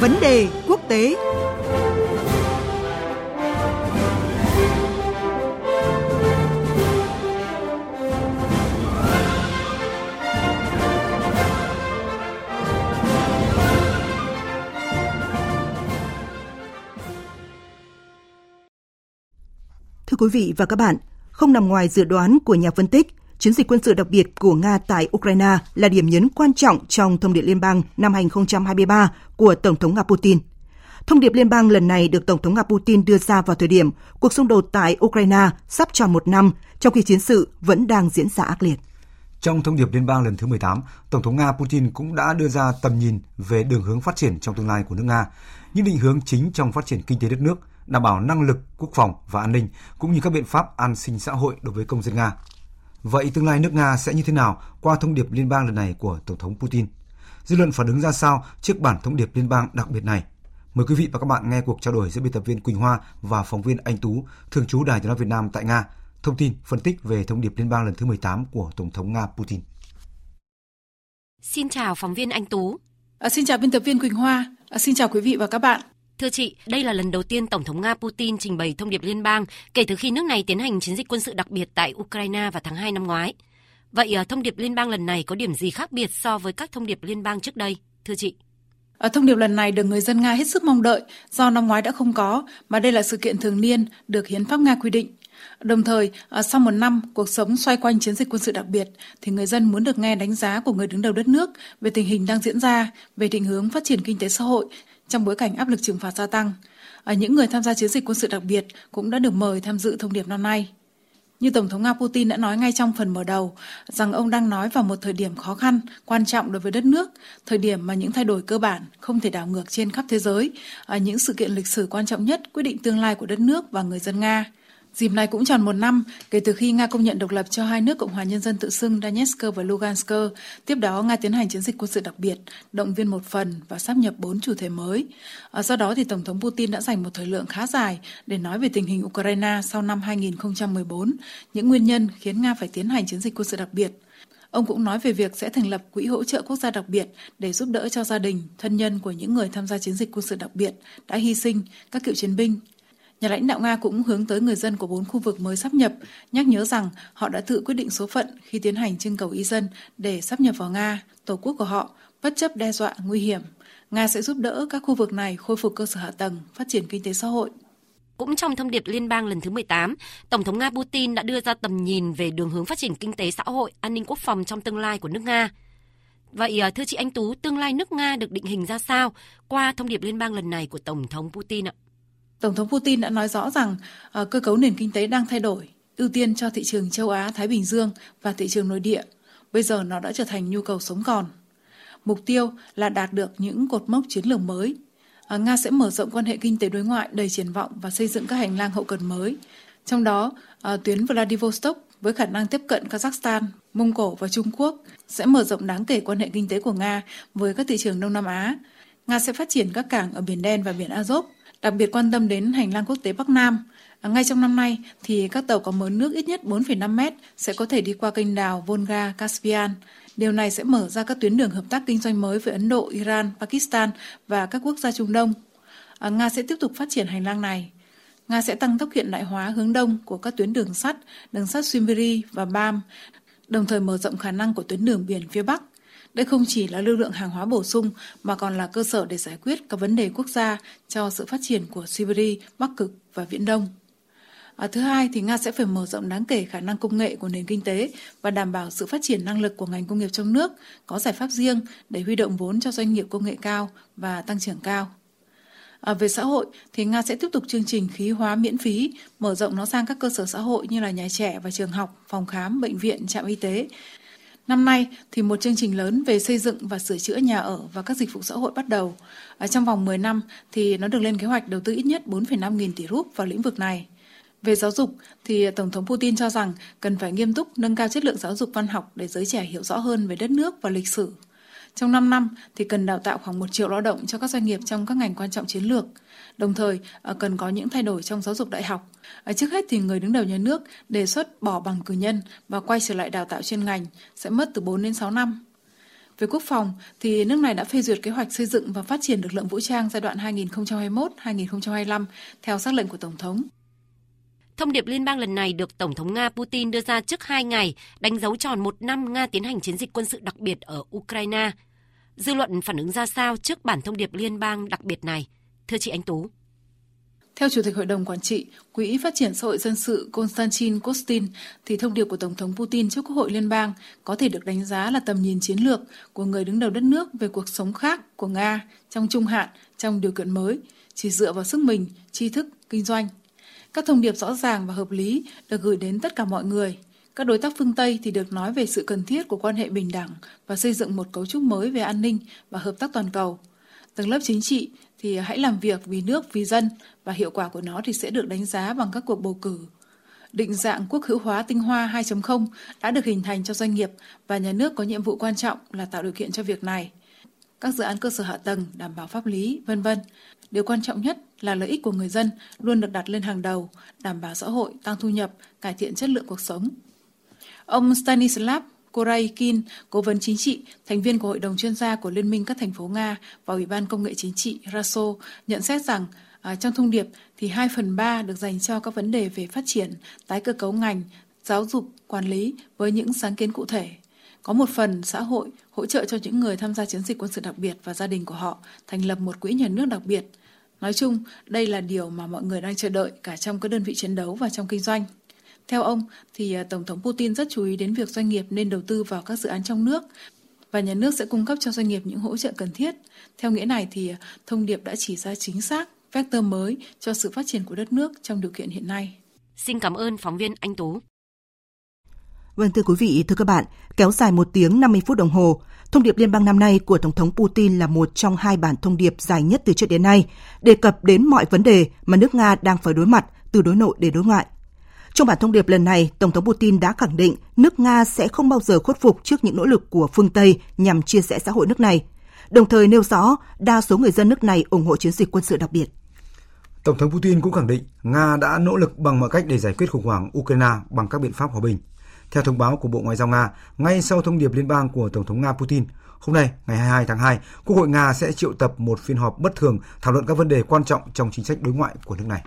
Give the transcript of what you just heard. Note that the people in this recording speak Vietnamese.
Vấn đề quốc tế. Thưa quý vị và các bạn, không nằm ngoài dự đoán của nhà phân tích, chiến dịch quân sự đặc biệt của Nga tại Ukraine là điểm nhấn quan trọng trong thông điệp liên bang năm 2023 của Tổng thống Nga Putin. Thông điệp liên bang lần này được Tổng thống Nga Putin đưa ra vào thời điểm cuộc xung đột tại Ukraine sắp tròn một năm, trong khi chiến sự vẫn đang diễn ra ác liệt. Trong thông điệp liên bang lần thứ 18, Tổng thống Nga Putin cũng đã đưa ra tầm nhìn về đường hướng phát triển trong tương lai của nước Nga, những định hướng chính trong phát triển kinh tế đất nước – đảm bảo năng lực quốc phòng và an ninh cũng như các biện pháp an sinh xã hội đối với công dân Nga. Vậy tương lai nước Nga sẽ như thế nào qua thông điệp liên bang lần này của Tổng thống Putin? Dư luận phản ứng ra sao trước bản thông điệp liên bang đặc biệt này? Mời quý vị và các bạn nghe cuộc trao đổi giữa biên tập viên Quỳnh Hoa và phóng viên Anh Tú, thường trú Đài Tiếng nói Việt Nam tại Nga, thông tin phân tích về thông điệp liên bang lần thứ 18 của Tổng thống Nga Putin. Xin chào phóng viên Anh Tú. À, xin chào biên tập viên Quỳnh Hoa. À, xin chào quý vị và các bạn. Thưa chị, đây là lần đầu tiên Tổng thống Nga Putin trình bày thông điệp liên bang kể từ khi nước này tiến hành chiến dịch quân sự đặc biệt tại Ukraine vào tháng 2 năm ngoái. Vậy ờ, thông điệp liên bang lần này có điểm gì khác biệt so với các thông điệp liên bang trước đây? Thưa chị. Ở thông điệp lần này được người dân Nga hết sức mong đợi do năm ngoái đã không có, mà đây là sự kiện thường niên được Hiến pháp Nga quy định. Đồng thời, ờ, sau một năm cuộc sống xoay quanh chiến dịch quân sự đặc biệt, thì người dân muốn được nghe đánh giá của người đứng đầu đất nước về tình hình đang diễn ra, về định hướng phát triển kinh tế xã hội, trong bối cảnh áp lực trừng phạt gia tăng. Ở những người tham gia chiến dịch quân sự đặc biệt cũng đã được mời tham dự thông điệp năm nay. Như Tổng thống Nga Putin đã nói ngay trong phần mở đầu rằng ông đang nói vào một thời điểm khó khăn, quan trọng đối với đất nước, thời điểm mà những thay đổi cơ bản không thể đảo ngược trên khắp thế giới, những sự kiện lịch sử quan trọng nhất quyết định tương lai của đất nước và người dân Nga. Dịp này cũng tròn một năm kể từ khi Nga công nhận độc lập cho hai nước Cộng hòa Nhân dân tự xưng Donetsk và Lugansk. Tiếp đó, Nga tiến hành chiến dịch quân sự đặc biệt, động viên một phần và sắp nhập bốn chủ thể mới. À, do đó, thì Tổng thống Putin đã dành một thời lượng khá dài để nói về tình hình Ukraine sau năm 2014, những nguyên nhân khiến Nga phải tiến hành chiến dịch quân sự đặc biệt. Ông cũng nói về việc sẽ thành lập quỹ hỗ trợ quốc gia đặc biệt để giúp đỡ cho gia đình, thân nhân của những người tham gia chiến dịch quân sự đặc biệt đã hy sinh, các cựu chiến binh, Nhà lãnh đạo Nga cũng hướng tới người dân của bốn khu vực mới sắp nhập, nhắc nhớ rằng họ đã tự quyết định số phận khi tiến hành trưng cầu ý dân để sắp nhập vào Nga, tổ quốc của họ, bất chấp đe dọa nguy hiểm. Nga sẽ giúp đỡ các khu vực này khôi phục cơ sở hạ tầng, phát triển kinh tế xã hội. Cũng trong thông điệp liên bang lần thứ 18, Tổng thống Nga Putin đã đưa ra tầm nhìn về đường hướng phát triển kinh tế xã hội, an ninh quốc phòng trong tương lai của nước Nga. Vậy à, thưa chị Anh Tú, tương lai nước Nga được định hình ra sao qua thông điệp liên bang lần này của Tổng thống Putin ạ? Tổng thống Putin đã nói rõ rằng uh, cơ cấu nền kinh tế đang thay đổi, ưu tiên cho thị trường châu Á, Thái Bình Dương và thị trường nội địa. Bây giờ nó đã trở thành nhu cầu sống còn. Mục tiêu là đạt được những cột mốc chiến lược mới. Uh, Nga sẽ mở rộng quan hệ kinh tế đối ngoại đầy triển vọng và xây dựng các hành lang hậu cần mới. Trong đó, uh, tuyến Vladivostok với khả năng tiếp cận Kazakhstan, Mông Cổ và Trung Quốc sẽ mở rộng đáng kể quan hệ kinh tế của Nga với các thị trường Đông Nam Á. Nga sẽ phát triển các cảng ở Biển Đen và Biển Azov đặc biệt quan tâm đến hành lang quốc tế Bắc Nam. À, ngay trong năm nay, thì các tàu có mớ nước ít nhất 4,5 mét sẽ có thể đi qua kênh đào Volga, Caspian. Điều này sẽ mở ra các tuyến đường hợp tác kinh doanh mới với Ấn Độ, Iran, Pakistan và các quốc gia Trung Đông. À, Nga sẽ tiếp tục phát triển hành lang này. Nga sẽ tăng tốc hiện đại hóa hướng đông của các tuyến đường sắt, đường sắt Siberia và BAM, đồng thời mở rộng khả năng của tuyến đường biển phía Bắc – đây không chỉ là lưu lượng hàng hóa bổ sung mà còn là cơ sở để giải quyết các vấn đề quốc gia cho sự phát triển của Siberia, Bắc Cực và Viễn Đông. À, thứ hai thì Nga sẽ phải mở rộng đáng kể khả năng công nghệ của nền kinh tế và đảm bảo sự phát triển năng lực của ngành công nghiệp trong nước, có giải pháp riêng để huy động vốn cho doanh nghiệp công nghệ cao và tăng trưởng cao. À, về xã hội thì Nga sẽ tiếp tục chương trình khí hóa miễn phí, mở rộng nó sang các cơ sở xã hội như là nhà trẻ và trường học, phòng khám, bệnh viện, trạm y tế Năm nay thì một chương trình lớn về xây dựng và sửa chữa nhà ở và các dịch vụ xã hội bắt đầu. À, trong vòng 10 năm thì nó được lên kế hoạch đầu tư ít nhất 4,5 nghìn tỷ rúp vào lĩnh vực này. Về giáo dục thì Tổng thống Putin cho rằng cần phải nghiêm túc nâng cao chất lượng giáo dục văn học để giới trẻ hiểu rõ hơn về đất nước và lịch sử. Trong 5 năm thì cần đào tạo khoảng 1 triệu lao động cho các doanh nghiệp trong các ngành quan trọng chiến lược. Đồng thời ờ, cần có những thay đổi trong giáo dục đại học. Ờ, trước hết thì người đứng đầu nhà nước đề xuất bỏ bằng cử nhân và quay trở lại đào tạo chuyên ngành, sẽ mất từ 4 đến 6 năm. Về quốc phòng thì nước này đã phê duyệt kế hoạch xây dựng và phát triển lực lượng vũ trang giai đoạn 2021-2025 theo sắc lệnh của Tổng thống. Thông điệp liên bang lần này được Tổng thống Nga Putin đưa ra trước hai ngày, đánh dấu tròn một năm Nga tiến hành chiến dịch quân sự đặc biệt ở Ukraine. Dư luận phản ứng ra sao trước bản thông điệp liên bang đặc biệt này? Thưa chị Anh Tú. Theo Chủ tịch Hội đồng Quản trị, Quỹ Phát triển xã hội dân sự Konstantin Kostin, thì thông điệp của Tổng thống Putin trước Quốc hội Liên bang có thể được đánh giá là tầm nhìn chiến lược của người đứng đầu đất nước về cuộc sống khác của Nga trong trung hạn, trong điều kiện mới, chỉ dựa vào sức mình, tri thức, kinh doanh. Các thông điệp rõ ràng và hợp lý được gửi đến tất cả mọi người. Các đối tác phương Tây thì được nói về sự cần thiết của quan hệ bình đẳng và xây dựng một cấu trúc mới về an ninh và hợp tác toàn cầu. Tầng lớp chính trị thì hãy làm việc vì nước, vì dân và hiệu quả của nó thì sẽ được đánh giá bằng các cuộc bầu cử. Định dạng quốc hữu hóa tinh hoa 2.0 đã được hình thành cho doanh nghiệp và nhà nước có nhiệm vụ quan trọng là tạo điều kiện cho việc này. Các dự án cơ sở hạ tầng, đảm bảo pháp lý, vân vân. Điều quan trọng nhất là lợi ích của người dân luôn được đặt lên hàng đầu, đảm bảo xã hội, tăng thu nhập, cải thiện chất lượng cuộc sống. Ông Stanislav Koraikin, cố vấn chính trị, thành viên của Hội đồng chuyên gia của Liên minh các thành phố Nga và Ủy ban Công nghệ Chính trị RASO, nhận xét rằng à, trong thông điệp thì 2 phần 3 được dành cho các vấn đề về phát triển, tái cơ cấu ngành, giáo dục, quản lý với những sáng kiến cụ thể. Có một phần xã hội hỗ trợ cho những người tham gia chiến dịch quân sự đặc biệt và gia đình của họ thành lập một quỹ nhà nước đặc biệt. Nói chung, đây là điều mà mọi người đang chờ đợi cả trong các đơn vị chiến đấu và trong kinh doanh. Theo ông, thì à, Tổng thống Putin rất chú ý đến việc doanh nghiệp nên đầu tư vào các dự án trong nước và nhà nước sẽ cung cấp cho doanh nghiệp những hỗ trợ cần thiết. Theo nghĩa này thì à, thông điệp đã chỉ ra chính xác vector mới cho sự phát triển của đất nước trong điều kiện hiện nay. Xin cảm ơn phóng viên Anh Tú. Vâng thưa quý vị, thưa các bạn, kéo dài một tiếng 50 phút đồng hồ, thông điệp liên bang năm nay của Tổng thống Putin là một trong hai bản thông điệp dài nhất từ trước đến nay, đề cập đến mọi vấn đề mà nước Nga đang phải đối mặt từ đối nội đến đối ngoại. Trong bản thông điệp lần này, Tổng thống Putin đã khẳng định nước Nga sẽ không bao giờ khuất phục trước những nỗ lực của phương Tây nhằm chia sẻ xã hội nước này, đồng thời nêu rõ đa số người dân nước này ủng hộ chiến dịch quân sự đặc biệt. Tổng thống Putin cũng khẳng định Nga đã nỗ lực bằng mọi cách để giải quyết khủng hoảng Ukraine bằng các biện pháp hòa bình. Theo thông báo của Bộ Ngoại giao Nga, ngay sau thông điệp liên bang của Tổng thống Nga Putin, hôm nay, ngày 22 tháng 2, Quốc hội Nga sẽ triệu tập một phiên họp bất thường thảo luận các vấn đề quan trọng trong chính sách đối ngoại của nước này.